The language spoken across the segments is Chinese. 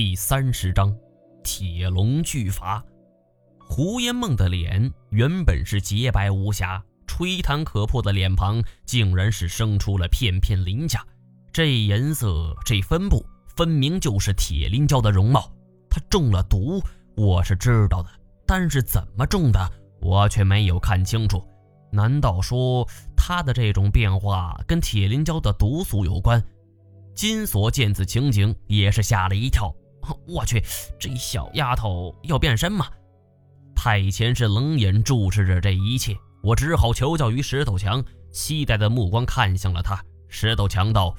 第三十章，铁笼巨阀。胡延梦的脸原本是洁白无瑕，吹弹可破的脸庞竟然是生出了片片鳞甲。这颜色，这分布，分明就是铁鳞蛟的容貌。他中了毒，我是知道的，但是怎么中的，我却没有看清楚。难道说他的这种变化跟铁鳞蛟的毒素有关？金锁见此情景，也是吓了一跳。我去，这小丫头要变身吗？太前是冷眼注视着这一切，我只好求教于石头强，期待的目光看向了他。石头强道：“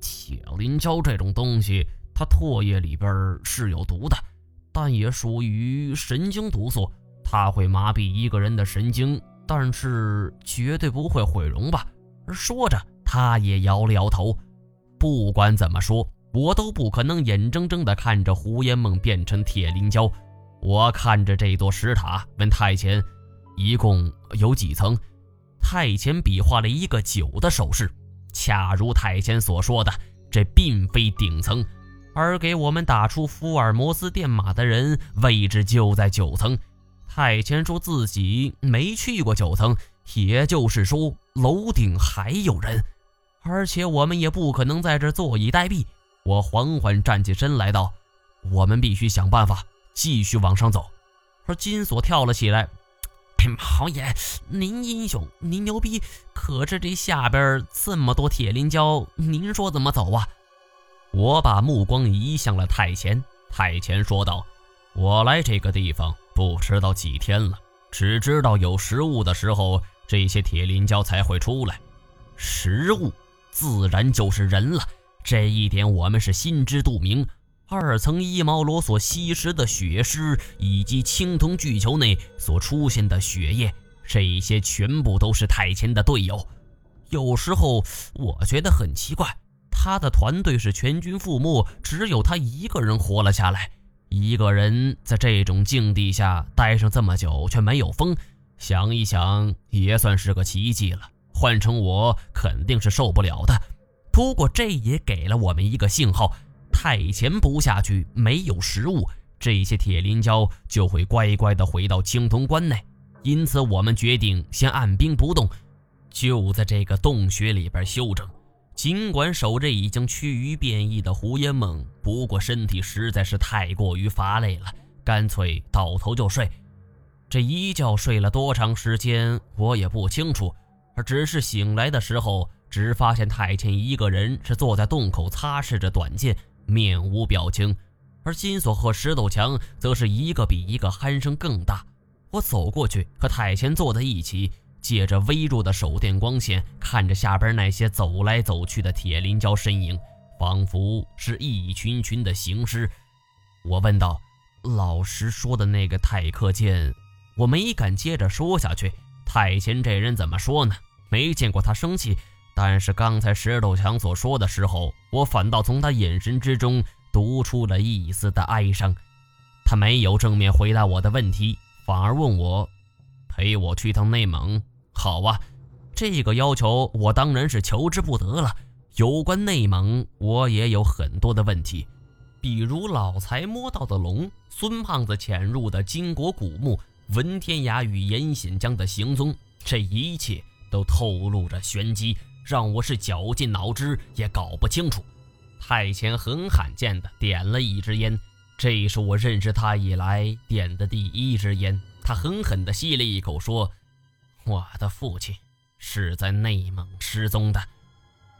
铁鳞胶这种东西，它唾液里边是有毒的，但也属于神经毒素，它会麻痹一个人的神经，但是绝对不会毁容吧？”说着，他也摇了摇头。不管怎么说，我都不可能眼睁睁地看着胡延梦变成铁灵蛟。我看着这座石塔，问太前：“一共有几层？”太前比划了一个九的手势。恰如太前所说的，这并非顶层，而给我们打出福尔摩斯电码的人位置就在九层。太前说自己没去过九层，也就是说楼顶还有人。而且我们也不可能在这坐以待毙。我缓缓站起身来道：“我们必须想办法继续往上走。”而金锁跳了起来：“毛爷，您英雄，您牛逼！可是这下边这么多铁鳞胶，您说怎么走啊？”我把目光移向了太前。太前说道：“我来这个地方不知道几天了，只知道有食物的时候，这些铁鳞胶才会出来。食物。”自然就是人了，这一点我们是心知肚明。二层伊毛罗所吸食的血尸，以及青铜巨球内所出现的血液，这些全部都是太前的队友。有时候我觉得很奇怪，他的团队是全军覆没，只有他一个人活了下来。一个人在这种境地下待上这么久却没有疯，想一想也算是个奇迹了。换成我肯定是受不了的，不过这也给了我们一个信号：太前不下去，没有食物，这些铁鳞蛟就会乖乖地回到青铜关内。因此，我们决定先按兵不动，就在这个洞穴里边休整。尽管守着已经趋于变异的胡烟梦，不过身体实在是太过于乏累了，干脆倒头就睡。这一觉睡了多长时间，我也不清楚。而只是醒来的时候，只发现太监一个人是坐在洞口擦拭着短剑，面无表情；而金锁和石头强则是一个比一个鼾声更大。我走过去和太监坐在一起，借着微弱的手电光线，看着下边那些走来走去的铁林蛟身影，仿佛是一群群的行尸。我问道：“老师说的那个太克剑？”我没敢接着说下去。太监这人怎么说呢？没见过他生气，但是刚才石头强所说的时候，我反倒从他眼神之中读出了一丝的哀伤。他没有正面回答我的问题，反而问我：“陪我去趟内蒙？”好啊，这个要求我当然是求之不得了。有关内蒙，我也有很多的问题，比如老财摸到的龙，孙胖子潜入的金国古墓，文天涯与严显江的行踪，这一切。都透露着玄机，让我是绞尽脑汁也搞不清楚。太前很罕见的点了一支烟，这是我认识他以来点的第一支烟。他狠狠地吸了一口，说：“我的父亲是在内蒙失踪的。”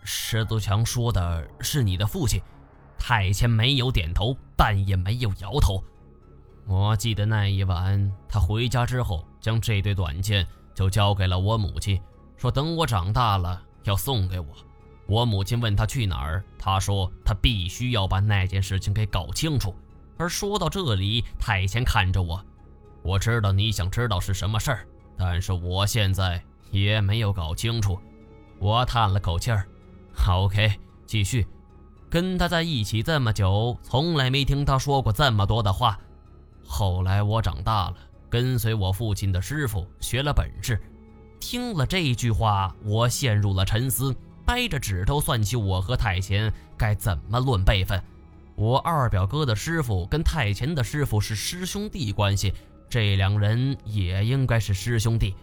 石头强说的是你的父亲。太前没有点头，但也没有摇头。我记得那一晚，他回家之后，将这对短剑就交给了我母亲。说等我长大了要送给我。我母亲问他去哪儿，他说他必须要把那件事情给搞清楚。而说到这里，太监看着我，我知道你想知道是什么事儿，但是我现在也没有搞清楚。我叹了口气儿，OK，继续。跟他在一起这么久，从来没听他说过这么多的话。后来我长大了，跟随我父亲的师傅学了本事。听了这句话，我陷入了沉思，掰着指头算起我和太前该怎么论辈分。我二表哥的师傅跟太前的师傅是师兄弟关系，这两人也应该是师兄弟。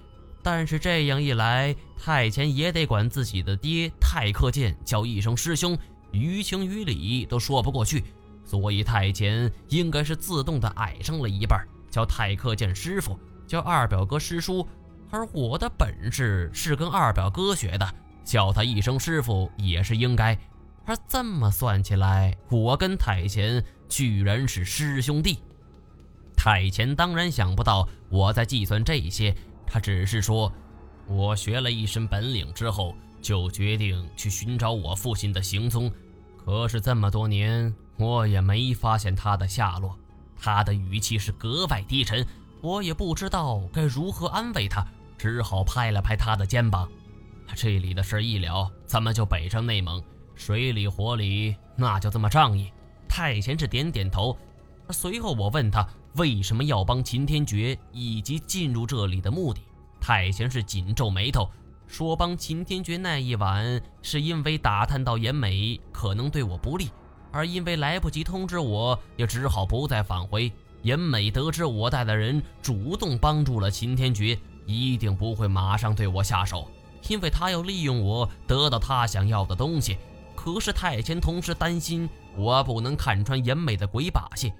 但是这样一来，太前也得管自己的爹太克剑叫一声师兄，于情于理都说不过去。所以太前应该是自动的矮上了一半，叫太克剑师傅，叫二表哥师叔。而我的本事是跟二表哥学的，叫他一声师傅也是应该。而这么算起来，我跟太前居然是师兄弟。太前当然想不到我在计算这些。他只是说，我学了一身本领之后，就决定去寻找我父亲的行踪。可是这么多年，我也没发现他的下落。他的语气是格外低沉，我也不知道该如何安慰他，只好拍了拍他的肩膀。这里的事一了，咱们就北上内蒙，水里火里，那就这么仗义。太贤是点点头。随后我问他。为什么要帮秦天觉，以及进入这里的目的？太贤是紧皱眉头，说：“帮秦天觉那一晚，是因为打探到严美可能对我不利，而因为来不及通知我，也只好不再返回。严美得知我带的人主动帮助了秦天爵，一定不会马上对我下手，因为他要利用我得到他想要的东西。可是太监同时担心我不能看穿严美的鬼把戏。”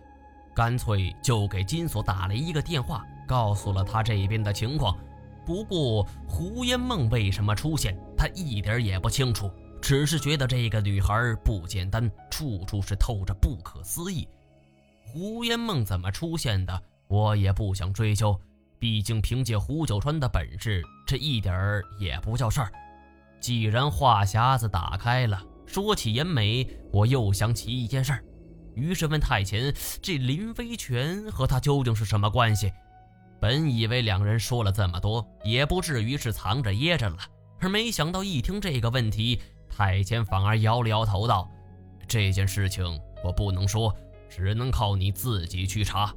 干脆就给金锁打了一个电话，告诉了他这边的情况。不过胡烟梦为什么出现，他一点也不清楚，只是觉得这个女孩不简单，处处是透着不可思议。胡烟梦怎么出现的，我也不想追究，毕竟凭借胡九川的本事，这一点儿也不叫事儿。既然话匣子打开了，说起严美，我又想起一件事儿。于是问太前：“这林飞泉和他究竟是什么关系？”本以为两人说了这么多，也不至于是藏着掖着了，而没想到一听这个问题，太前反而摇了摇头道：“这件事情我不能说，只能靠你自己去查。”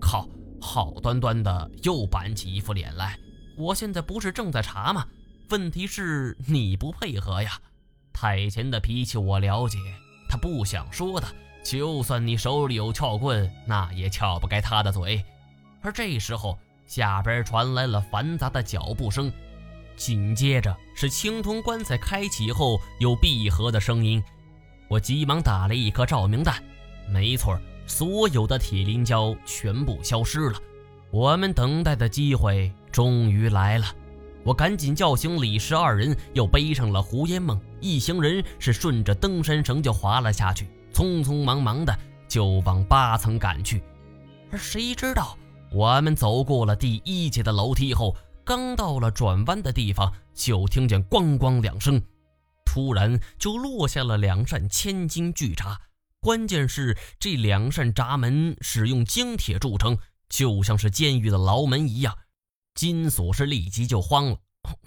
靠，好端端的又板起一副脸来。我现在不是正在查吗？问题是你不配合呀。太前的脾气我了解，他不想说的。就算你手里有撬棍，那也撬不开他的嘴。而这时候，下边传来了繁杂的脚步声，紧接着是青铜棺材开启后有闭合的声音。我急忙打了一颗照明弹，没错，所有的铁灵胶全部消失了。我们等待的机会终于来了。我赶紧叫醒李氏二人，又背上了胡烟梦，一行人是顺着登山绳就滑了下去。匆匆忙忙的就往八层赶去，而谁知道我们走过了第一节的楼梯后，刚到了转弯的地方，就听见咣咣两声，突然就落下了两扇千斤巨闸。关键是这两扇闸门使用精铁铸成，就像是监狱的牢门一样。金锁是立即就慌了：“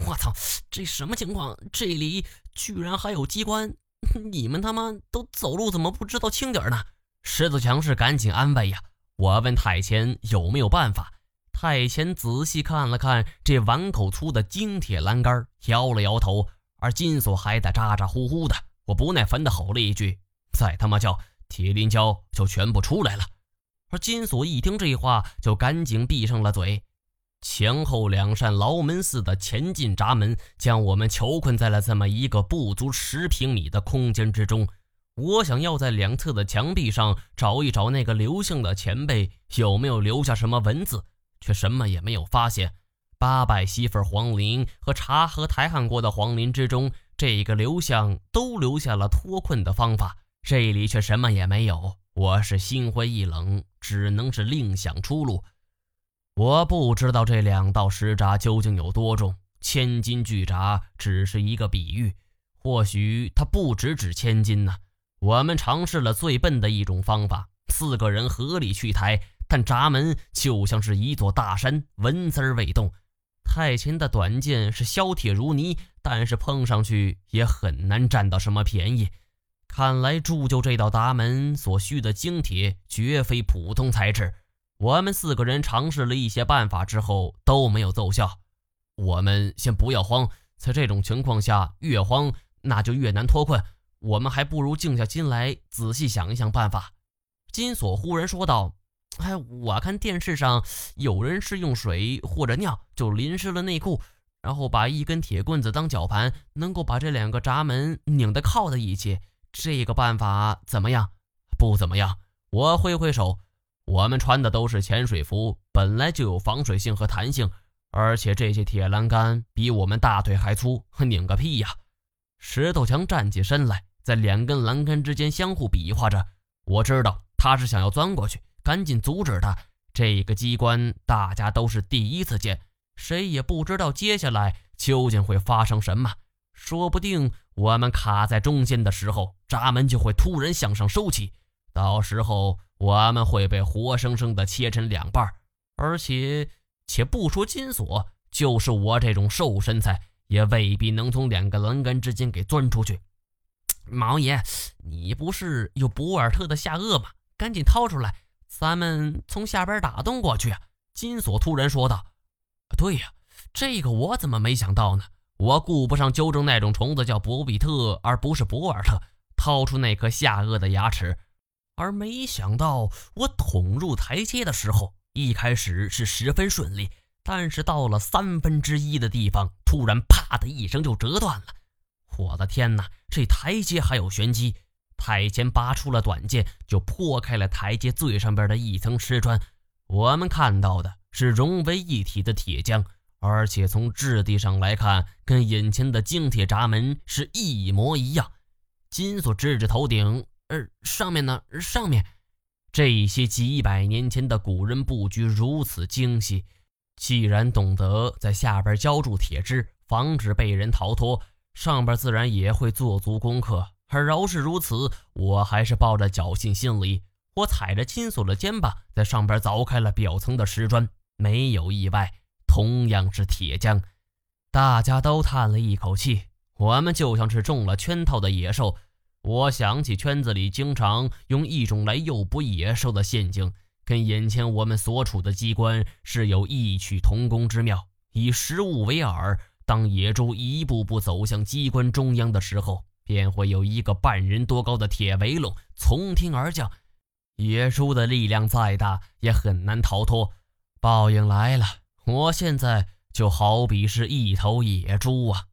我操，这什么情况？这里居然还有机关！”你们他妈都走路怎么不知道轻点呢？石子强是赶紧安慰呀。我问太前有没有办法，太前仔细看了看这碗口粗的精铁栏杆，摇了摇头。而金锁还在咋咋呼呼的。我不耐烦的吼了一句：“再他妈叫，铁林胶就全部出来了。”而金锁一听这话，就赶紧闭上了嘴。前后两扇牢门似的前进闸门，将我们囚困在了这么一个不足十平米的空间之中。我想要在两侧的墙壁上找一找那个刘姓的前辈有没有留下什么文字，却什么也没有发现。八百媳妇黄林和查和抬汉国的黄林之中，这个刘相都留下了脱困的方法，这里却什么也没有。我是心灰意冷，只能是另想出路。我不知道这两道石闸究竟有多重，千斤巨闸只是一个比喻，或许它不只指千斤呢。我们尝试了最笨的一种方法，四个人合力去抬，但闸门就像是一座大山，纹丝未动。太前的短剑是削铁如泥，但是碰上去也很难占到什么便宜。看来铸就这道闸门所需的精铁绝非普通材质。我们四个人尝试了一些办法之后都没有奏效。我们先不要慌，在这种情况下，越慌那就越难脱困。我们还不如静下心来仔细想一想办法。金锁忽然说道：“哎，我看电视上有人是用水或者尿就淋湿了内裤，然后把一根铁棍子当绞盘，能够把这两个闸门拧得靠在一起。这个办法怎么样？不怎么样。”我挥挥手，我们穿的都是潜水服，本来就有防水性和弹性，而且这些铁栏杆比我们大腿还粗，拧个屁呀！石头强站起身来。在两根栏杆之间相互比划着，我知道他是想要钻过去，赶紧阻止他。这个机关大家都是第一次见，谁也不知道接下来究竟会发生什么。说不定我们卡在中间的时候，闸门就会突然向上收起，到时候我们会被活生生的切成两半。而且，且不说金锁，就是我这种瘦身材，也未必能从两个栏杆之间给钻出去。毛爷，你不是有博尔特的下颚吗？赶紧掏出来，咱们从下边打洞过去啊！金锁突然说道：“对呀，这个我怎么没想到呢？我顾不上纠正那种虫子叫博比特而不是博尔特，掏出那颗下颚的牙齿，而没想到我捅入台阶的时候，一开始是十分顺利，但是到了三分之一的地方，突然啪的一声就折断了。我的天哪！这台阶还有玄机，太监拔出了短剑，就破开了台阶最上边的一层石砖。我们看到的是融为一体的铁浆，而且从质地上来看，跟眼前的精铁闸门是一模一样。金锁指着头顶，呃，上面呢？上面，这些几百年前的古人布局如此精细，既然懂得在下边浇筑铁汁，防止被人逃脱。上边自然也会做足功课，而饶是如此，我还是抱着侥幸心理。我踩着金锁的肩膀，在上边凿开了表层的石砖，没有意外，同样是铁匠。大家都叹了一口气，我们就像是中了圈套的野兽。我想起圈子里经常用一种来诱捕野兽的陷阱，跟眼前我们所处的机关是有异曲同工之妙，以食物为饵。当野猪一步步走向机关中央的时候，便会有一个半人多高的铁围笼从天而降。野猪的力量再大，也很难逃脱。报应来了，我现在就好比是一头野猪啊！